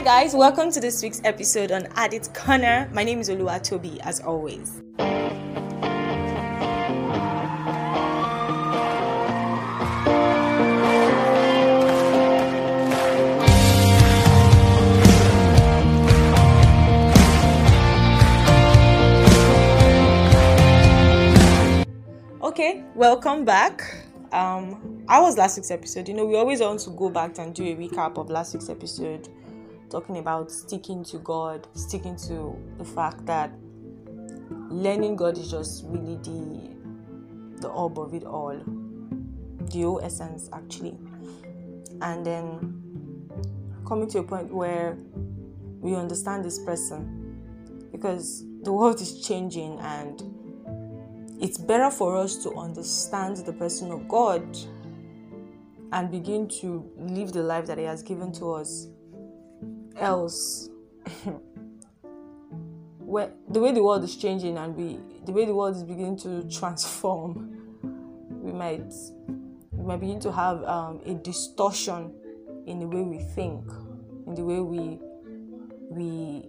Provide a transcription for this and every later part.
Hi guys, welcome to this week's episode on Addit Corner. My name is Oluwatobi, as always. Okay, welcome back. Um, I was last week's episode. You know, we always want to go back and do a recap of last week's episode, talking about sticking to God, sticking to the fact that learning God is just really the the orb of it all, the whole essence actually, and then coming to a point where we understand this person because the world is changing and it's better for us to understand the person of God and begin to live the life that He has given to us. Else, where the way the world is changing and we, the way the world is beginning to transform, we might, we might begin to have um, a distortion in the way we think, in the way we, we,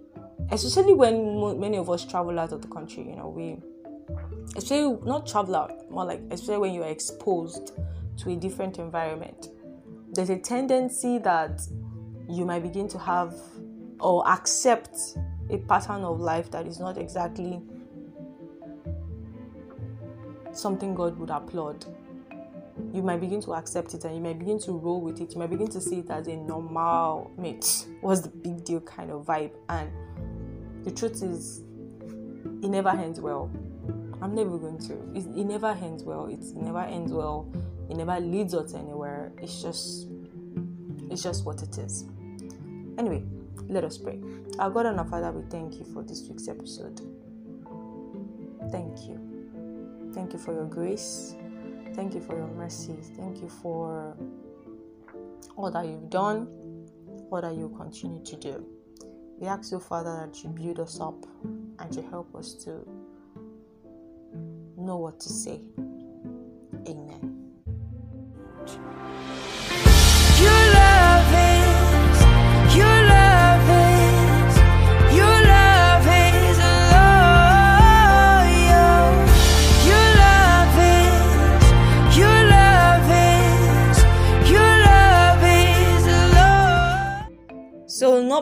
especially when many of us travel out of the country. You know, we especially not travel out, more like especially when you are exposed to a different environment. There's a tendency that you might begin to have or accept a pattern of life that is not exactly something God would applaud. You might begin to accept it and you might begin to roll with it. You might begin to see it as a normal mate. What's the big deal kind of vibe? And the truth is, it never ends well I'm never going to. It, it never ends well. It never ends well. It never leads us anywhere. It's just, it's just what it is. Anyway, let us pray. Our God and our Father, we thank you for this week's episode. Thank you. Thank you for your grace. Thank you for your mercy. Thank you for all that you've done, all that you continue to do. We ask you, Father, that you build us up and you help us to know what to say. Amen.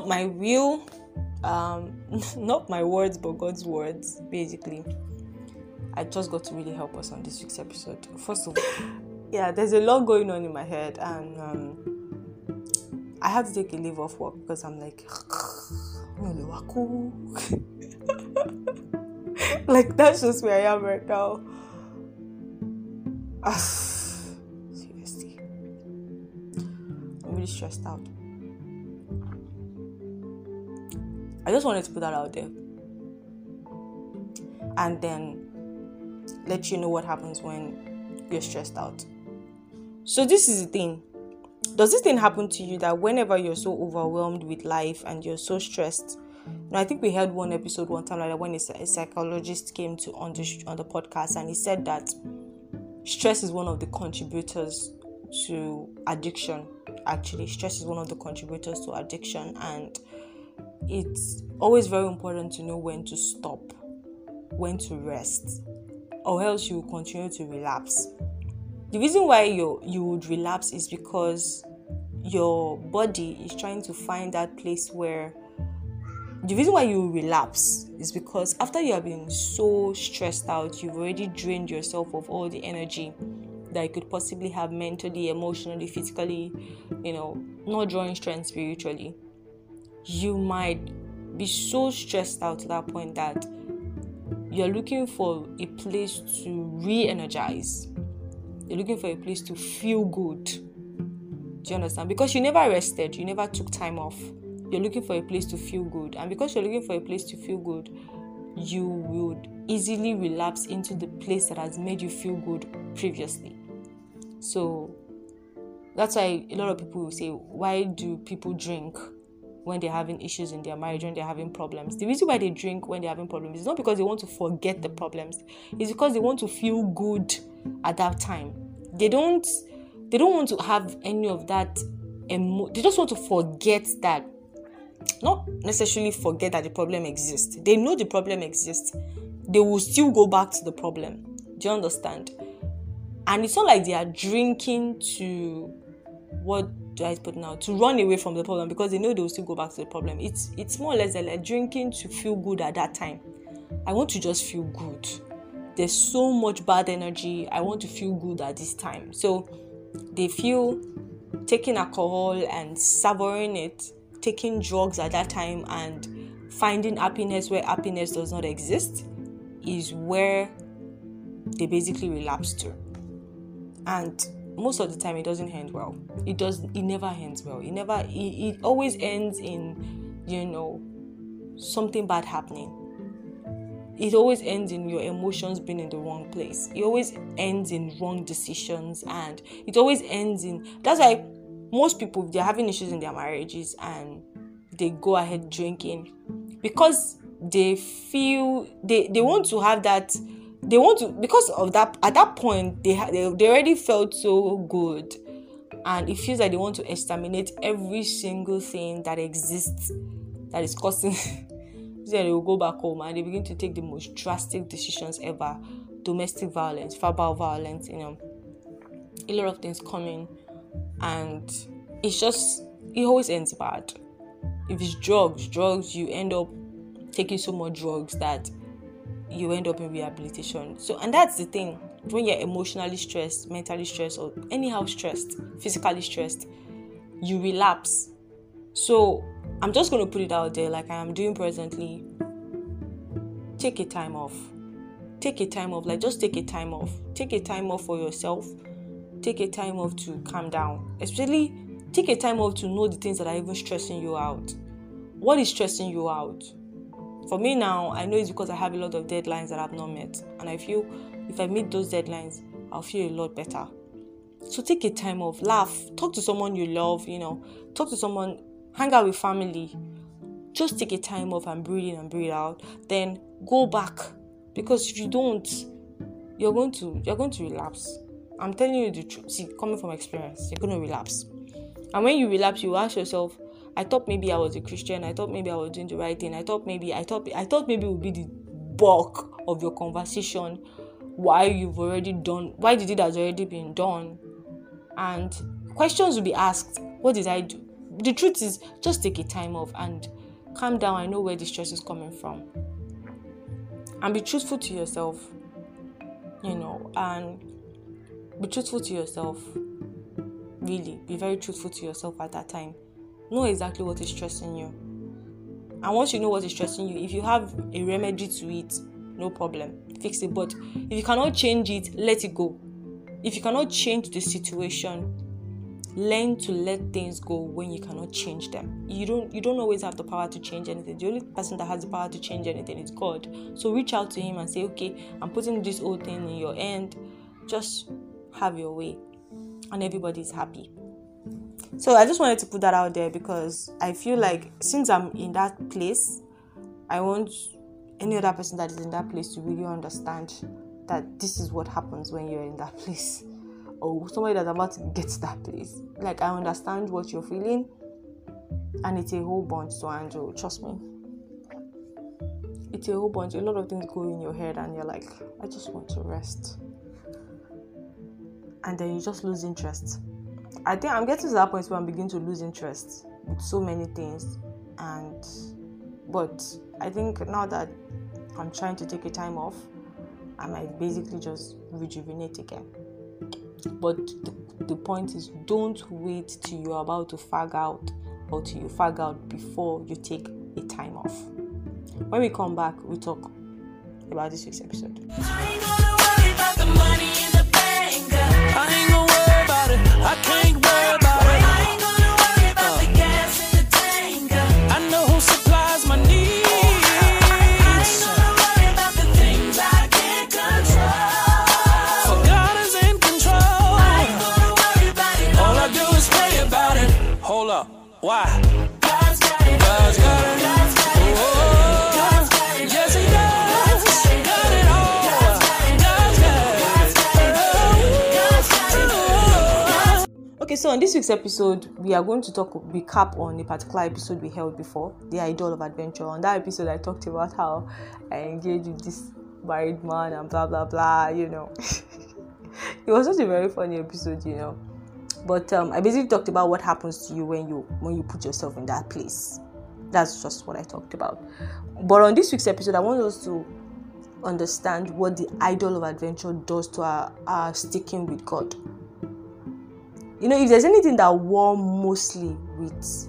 Not my will, um, not my words, but God's words, basically. I just got to really help us on this week's episode. First of all, yeah, there's a lot going on in my head, and um, I had to take a leave off work because I'm like, like that's just where I am right now. seriously, I'm really stressed out. I just wanted to put that out there. And then let you know what happens when you're stressed out. So, this is the thing. Does this thing happen to you that whenever you're so overwhelmed with life and you're so stressed? Now, I think we had one episode one time like that when a, psychologist came to on the on the podcast and he said that stress is one of the contributors to addiction. Actually, stress is one of the contributors to addiction, and it's always very important to know when to stop, when to rest, or else you will continue to relapse. The reason why you you would relapse is because your body is trying to find that place where the reason why you relapse is because after you have been so stressed out, you've already drained yourself of all the energy that you could possibly have mentally, emotionally, physically, you know, not drawing strength spiritually. You might be so stressed out to that point that you're looking for a place to re energize, you're looking for a place to feel good. Do you understand? Because you never rested, you never took time off. You're looking for a place to feel good. And because you're looking for a place to feel good, you would easily relapse into the place that has made you feel good previously. So that's why a lot of people will say, Why do people drink? When they're having issues in their marriage, when they're having problems. The reason why they drink when they're having problems is not because they want to forget the problems, it's because they want to feel good at that time. They don't they don't want to have any of that emo- they just want to forget that not necessarily forget that the problem exists. They know the problem exists. They will still go back to the problem. Do you understand? And it's not like they are drinking to what I put now? To run away from the problem because they know they will still go back to the problem. It's it's more or less like drinking to feel good at that time. I want to just feel good. There's so much bad energy. I want to feel good at this time. So they feel taking alcohol and savoring it, taking drugs at that time and finding happiness where happiness does not exist is where they basically relapse to. And most of the time it doesn't end well. It does it never ends well. It never it, it always ends in you know something bad happening it always ends in your emotions being in the wrong place. It always ends in wrong decisions and it always ends in that's why most people they're having issues in their marriages and they go ahead drinking because they feel they they want to have that they want to because of that at that point they they, they already felt so good. And it feels like they want to exterminate every single thing that exists that is causing then they will go back home and they begin to take the most drastic decisions ever. Domestic violence verbal violence you know. A lot of things coming. And it's just it always ends bad. If it's drugs drugs you end up taking so much drugs that you end up in rehabilitation so and that's the thing when you're emotionally stressed mentally stressed or anyhow stressed physically stressed you relapse so I'm just going to put it out there like I am doing presently. Take a time off. Take a time off. Like, just take a time off. Take a time off for yourself. Take a time off to calm down. Especially, take a time off to know the things that are even stressing you out. What is stressing you out? For me now, I know it's because I have a lot of deadlines that I've not met. And I feel if I meet those deadlines, I'll feel a lot better. So take a time off, laugh, talk to someone you love, you know, talk to someone hang out with family, just take a time off and breathe in and breathe out. Then go back because if you don't, you're going to you're going to relapse. I'm telling you the truth. See, coming from experience, you're going to relapse. And when you relapse, you ask yourself, I thought maybe I was a Christian. I thought maybe I was doing the right thing. I thought maybe I thought I thought maybe it would be the bulk of your conversation. Why you've already done? Why did it has already been done? And questions will be asked. What did I do? the truth is just take a time off and calm down I know where the stress is coming from and be truthful to yourself you know and be truthful to yourself really be very truthful to yourself at that time know exactly what is stressing you. And once you know what is stressing you. If you have a remedy to it no problem. Fix it. But if you cannot change it let it go. If you cannot change the situation learn to let things go when you cannot change them. You don't you don't always have the power to change anything. The only person that has the power to change anything is god. So reach out to him and say okay i'm putting this whole thing in your end just have your way. And everybody's happy so i just wanted to put that out there because i feel like since i'm in that place i want any other person that is in that place to really understand that this is what happens when you're in that place or somebody that's about to get to that place. Like I understand what you're feeling, and it's a whole bunch to handle. Trust me. It's a whole bunch. A lot of things go in your head, and you're like, I just want to rest, and then you just lose interest. I think I'm getting to that point where I'm beginning to lose interest with so many things, and but I think now that I'm trying to take a time off, I might basically just rejuvenate again. But the, the point is, don't wait till you're about to fag out or till you fag out before you take a time off. When we come back, we talk about this week's episode. I can't wait. So on this week's episode, we are going to talk recap on a particular episode we held before, the Idol of Adventure. On that episode, I talked about how I engaged with this married man and blah blah blah. You know, it was such a very funny episode, you know. But um, I basically talked about what happens to you when you when you put yourself in that place. That's just what I talked about. But on this week's episode, I want us to understand what the idol of adventure does to our, our sticking with God you know, if there's anything that war mostly with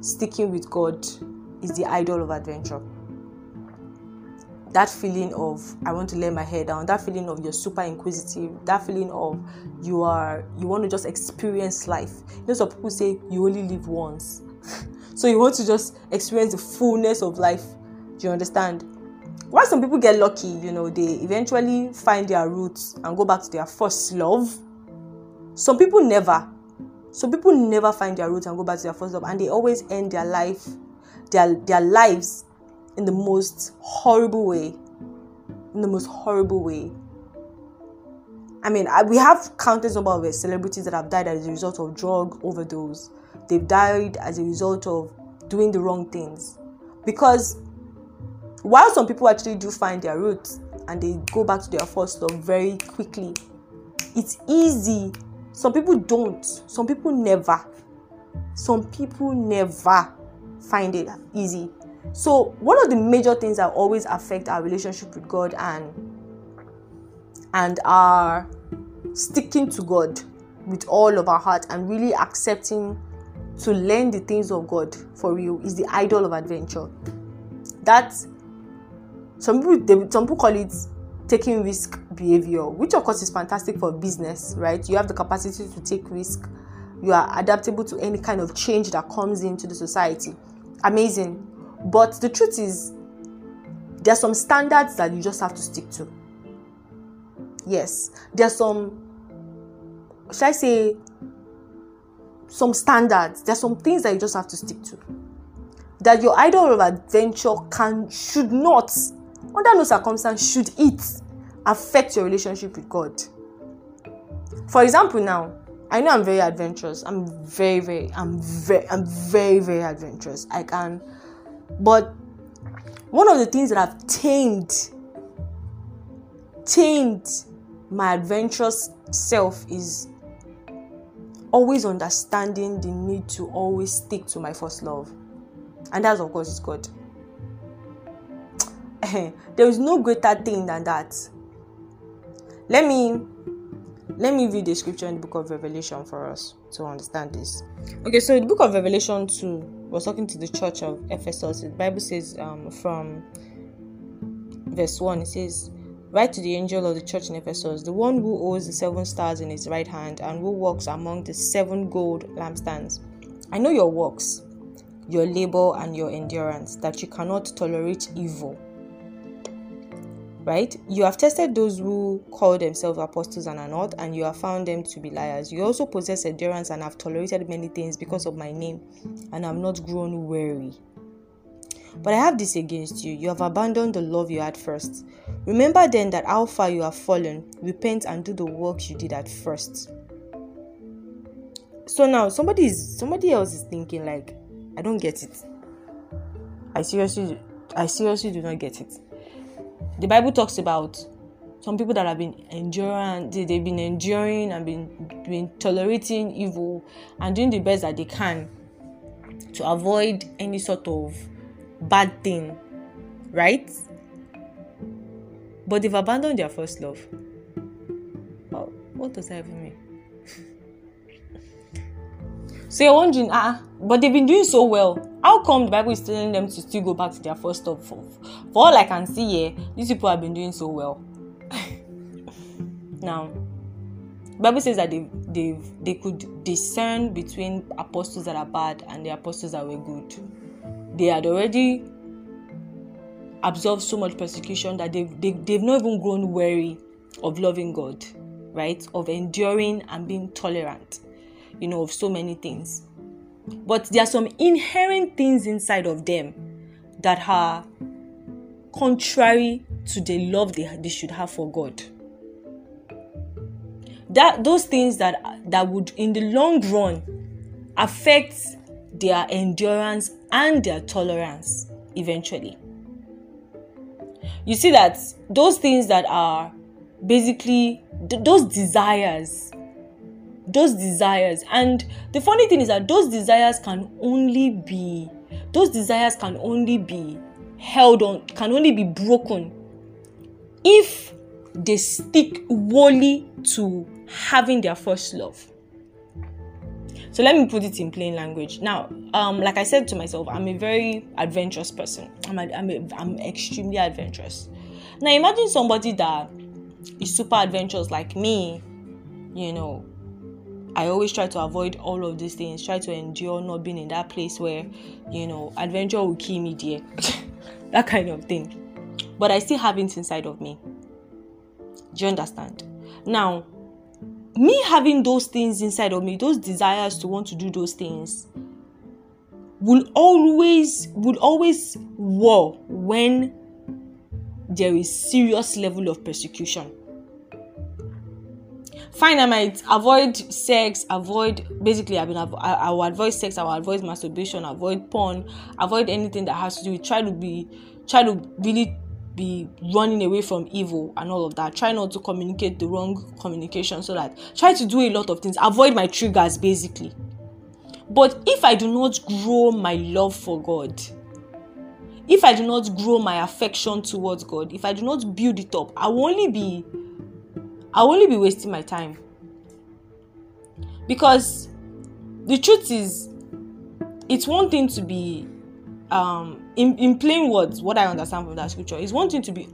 sticking with God, is the idol of adventure. That feeling of I want to lay my head down, that feeling of you're super inquisitive, that feeling of you are you want to just experience life. You know, some people say you only live once. so you want to just experience the fullness of life. Do you understand? Why some people get lucky, you know, they eventually find their roots and go back to their first love some people never. Some people never find their roots and go back to their first love, and they always end their life, their their lives, in the most horrible way. In the most horrible way. I mean, I, we have countless number of celebrities that have died as a result of drug overdose. They've died as a result of doing the wrong things. Because while some people actually do find their roots and they go back to their first love very quickly, it's easy some people don't. Some people never. Some people never find it easy. So, one of the major things that always affect our relationship with God and and our sticking to God with all of our heart and really accepting to learn the things of God for real is the idol of adventure. That some people they, some people call it taking risk behavior, which of course is fantastic for business, right? You have the capacity to take risk. You are adaptable to any kind of change that comes into the society. Amazing. But the truth is, there are some standards that you just have to stick to. Yes, there are some, should I say, some standards. There are some things that you just have to stick to. That your idol of adventure can, should not, under no circumstance, should it affect your relationship with God. For example, now I know I'm very adventurous. I'm very, very, I'm very, I'm very, very adventurous. I can, but one of the things that I've tamed, tamed my adventurous self is always understanding the need to always stick to my first love, and that's of course is God. there is no greater thing than that let me let me read the scripture in the book of revelation for us to understand this. Okay so the book of revelation 2 was talking to the church of ephesus. The bible says um, from verse 1 it says write to the angel of the church in ephesus the one who holds the seven stars in his right hand and who walks among the seven gold lampstands. I know your works your labor and your endurance that you cannot tolerate evil right? You have tested those who call themselves apostles and are not, and you have found them to be liars. You also possess endurance and have tolerated many things because of my name, and I am not grown weary. But I have this against you. You have abandoned the love you had first. Remember then that how far you have fallen. Repent and do the works you did at first. So now somebody is somebody else is thinking like, I don't get it. I seriously I seriously do not get it the Bible talks about some people that have been enduring they've been enduring and been been tolerating evil and doing the best that they can to avoid any sort of bad thing right? But they've abandoned their first love. Well, what does that even mean so you're wondering ah but they've been doing so well. How come the bible is telling them to still go back to their first love for, for all i can see here these people have been doing so well. Now bible says that they they they could discern between apostles that are bad and the apostles that were good. They had already absorbed so much persecution that they've, they, they've not even grown weary of loving god right? Of enduring and being tolerant you know of so many things but there are some inherent things inside of them that are contrary to the love they, they should have for God. that those things that that would in the long run affect their endurance and their tolerance eventually you see that those things that are basically th- those desires those desires. And the funny thing is that those desires can only be those desires can only be held on can only be broken if they stick wholly to having their first love. So let me put it in plain language. Now um like i said to myself i'm a very adventurous person. I'm a, I'm, a, I'm extremely adventurous. Now imagine somebody that is super adventurous like me you know I always try to avoid all of these things, try to endure not being in that place where, you know, adventure will kill me, dear. that kind of thing. But I still have it inside of me. Do you understand? Now, me having those things inside of me, those desires to want to do those things, will always will always war when there is serious level of persecution fine i might avoid sex avoid basically i mean I, I will avoid sex i will avoid masturbation avoid porn avoid anything that has to do with try to be try to really be running away from evil and all of that. Try not to communicate the wrong communication so that try to do a lot of things. Avoid my triggers basically. But if i do not grow my love for god if i do not grow my affection towards god if i do not build it up i will only be I'll only be wasting my time. Because the truth is, it's one thing to be, um, in, in plain words, what I understand from that scripture is one thing to be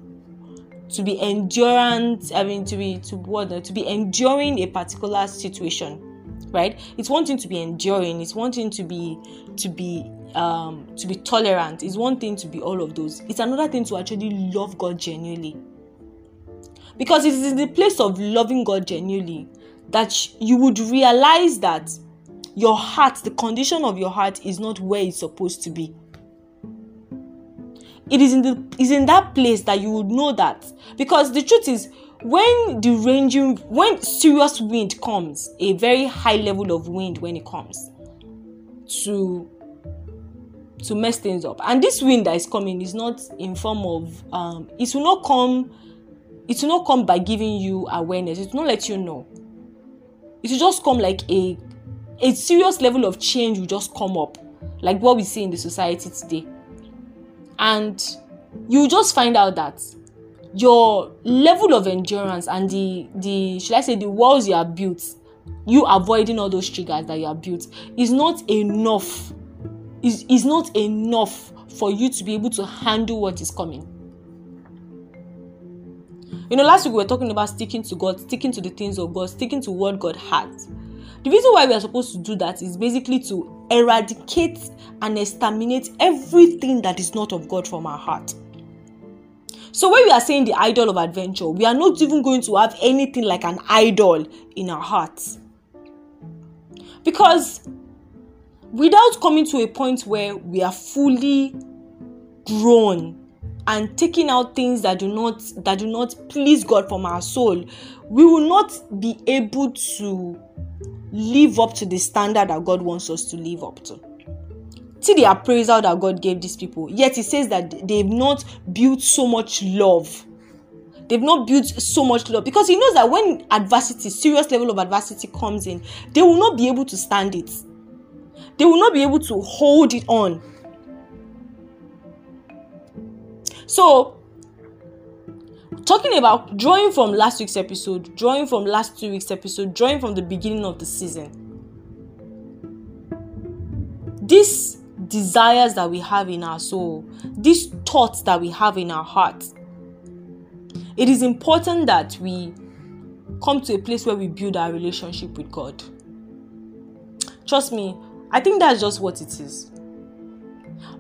to be endurant i mean to be to what to be enduring a particular situation right? It's one thing to be enduring it's one thing to be to be um to be tolerant it's one thing to be all of those. It's another thing to actually love god genuinely because it is in the place of loving God genuinely that you would realize that your heart, the condition of your heart, is not where it's supposed to be. It is in the is in that place that you would know that because the truth is when the ranging when serious wind comes, a very high level of wind when it comes to to mess things up, and this wind that is coming is not in form of um, it will not come it will not come by giving you awareness. It will not let you know. It will just come like a a serious level of change will just come up like what we see in the society today. And you just find out that your level of endurance and the the should i say the walls you have built you avoiding all those triggers that you have built is not enough. Is is not enough for you to be able to handle what is coming you know, last week we were talking about sticking to God, sticking to the things of God, sticking to what God has. The reason why we are supposed to do that is basically to eradicate and exterminate everything that is not of God from our heart. So, when we are saying the idol of adventure, we are not even going to have anything like an idol in our hearts. Because without coming to a point where we are fully grown and taking out things that do not that do not please God from our soul, we will not be able to live up to the standard that God wants us to live up to. See the appraisal that God gave these people. Yet He says that they've not built so much love. They've not built so much love because He knows that when adversity, serious level of adversity comes in, they will not be able to stand it. They will not be able to hold it on So, talking about drawing from last week's episode, drawing from last two weeks' episode, drawing from the beginning of the season, these desires that we have in our soul, these thoughts that we have in our heart, it is important that we come to a place where we build our relationship with God. Trust me, I think that's just what it is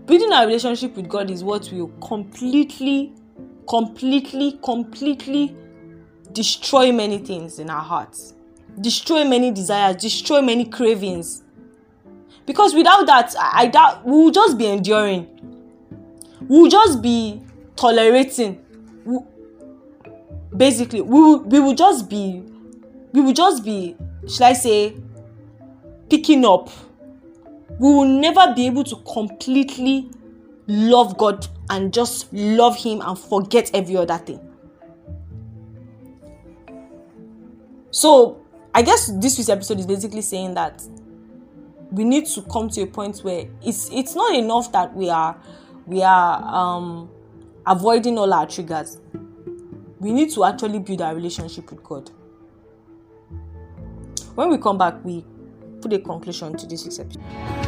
building our relationship with God is what will completely, completely, completely destroy many things in our hearts, destroy many desires, destroy many cravings. Because without that, I, I doubt we will just be enduring. We will just be tolerating. We, basically, we will, we will just be we will just be, should I say, picking up. We will never be able to completely love God and just love Him and forget every other thing. So, I guess this week's episode is basically saying that we need to come to a point where it's it's not enough that we are we are um avoiding all our triggers. We need to actually build our relationship with god. When we come back we put a conclusion to this week's episode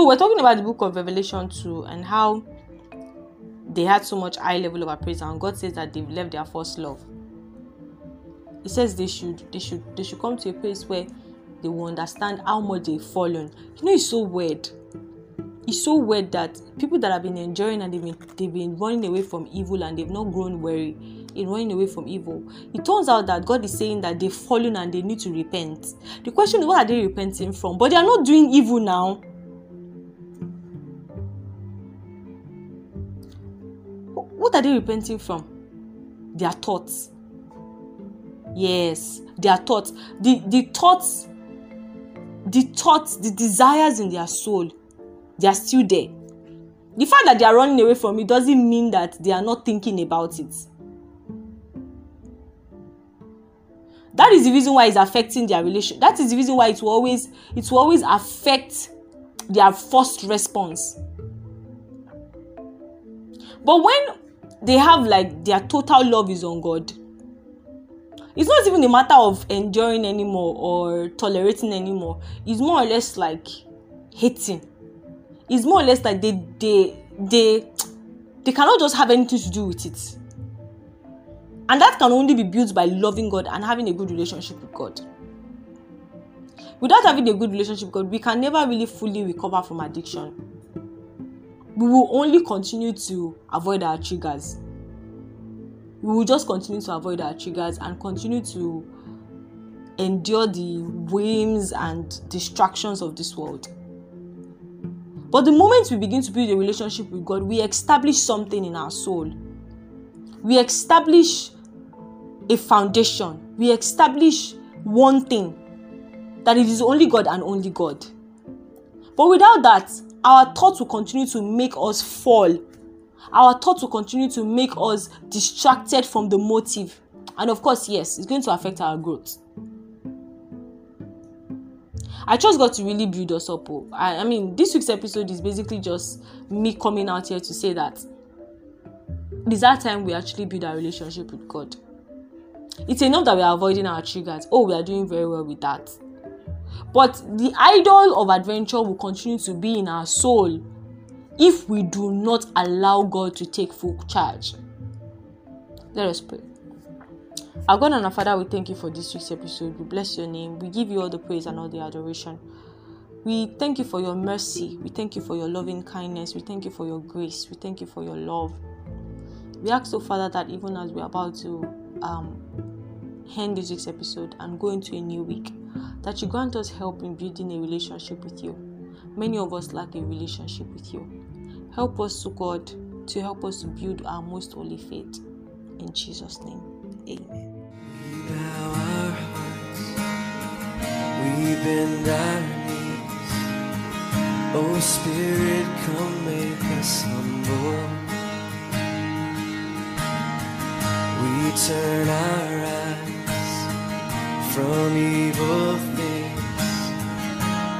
So we're talking about the book of Revelation 2 and how they had so much high level of appraisal and God says that they've left their first love. He says they should they should they should come to a place where they will understand how much they've fallen. You know it's so weird. It's so weird that people that have been enjoying and they've been they've been running away from evil and they've not grown weary in running away from evil. It turns out that God is saying that they've fallen and they need to repent. The question is what are they repenting from? But they are not doing evil now what are they repenting from? Their thoughts. Yes, their thoughts. The the thoughts, the thoughts, the desires in their soul, they are still there. The fact that they are running away from it doesn't mean that they are not thinking about it. That is the reason why it's affecting their relation. That is the reason why it will always it will always affect their first response. But when they have like their total love is on God. It's not even a matter of enjoying anymore or tolerating anymore. It's more or less like hating. It's more or less like they they they they cannot just have anything to do with it. And that can only be built by loving God and having a good relationship with God. Without having a good relationship with God, we can never really fully recover from addiction we will only continue to avoid our triggers. We will just continue to avoid our triggers and continue to endure the whims and distractions of this world. But the moment we begin to build a relationship with God, we establish something in our soul. We establish a foundation. We establish one thing that it is only God and only God. But without that, our thoughts will continue to make us fall. Our thoughts will continue to make us distracted from the motive. And of course, yes, it's going to affect our growth. I just got to really build us up. Oh. I, I mean, this week's episode is basically just me coming out here to say that it is that time we actually build our relationship with God. It's enough that we are avoiding our triggers. Oh, we are doing very well with that. But the idol of adventure will continue to be in our soul if we do not allow God to take full charge. Let us pray. Our God and our Father, we thank you for this week's episode. We bless your name. We give you all the praise and all the adoration. We thank you for your mercy. We thank you for your loving kindness. We thank you for your grace. We thank you for your love. We ask, oh Father, that even as we're about to um, end this week's episode and go into a new week, that you grant us help in building a relationship with you. Many of us lack a relationship with you. Help us, to God, to help us to build our most holy faith. In Jesus' name, amen. We bow our hearts, we bend our knees. Oh, Spirit, come make us humble. We turn our eyes from evil things.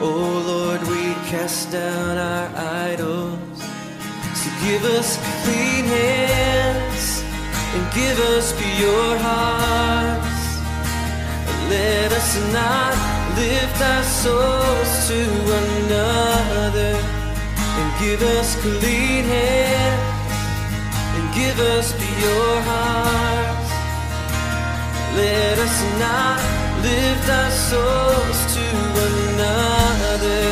Oh Lord, we cast down our idols. So give us clean hands and give us pure hearts. Let us not lift our souls to another and give us clean hands and give us pure hearts. Let us not lift our souls to another.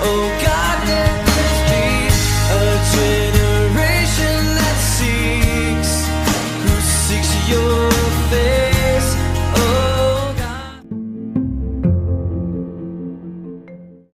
Oh God, let this be a dream.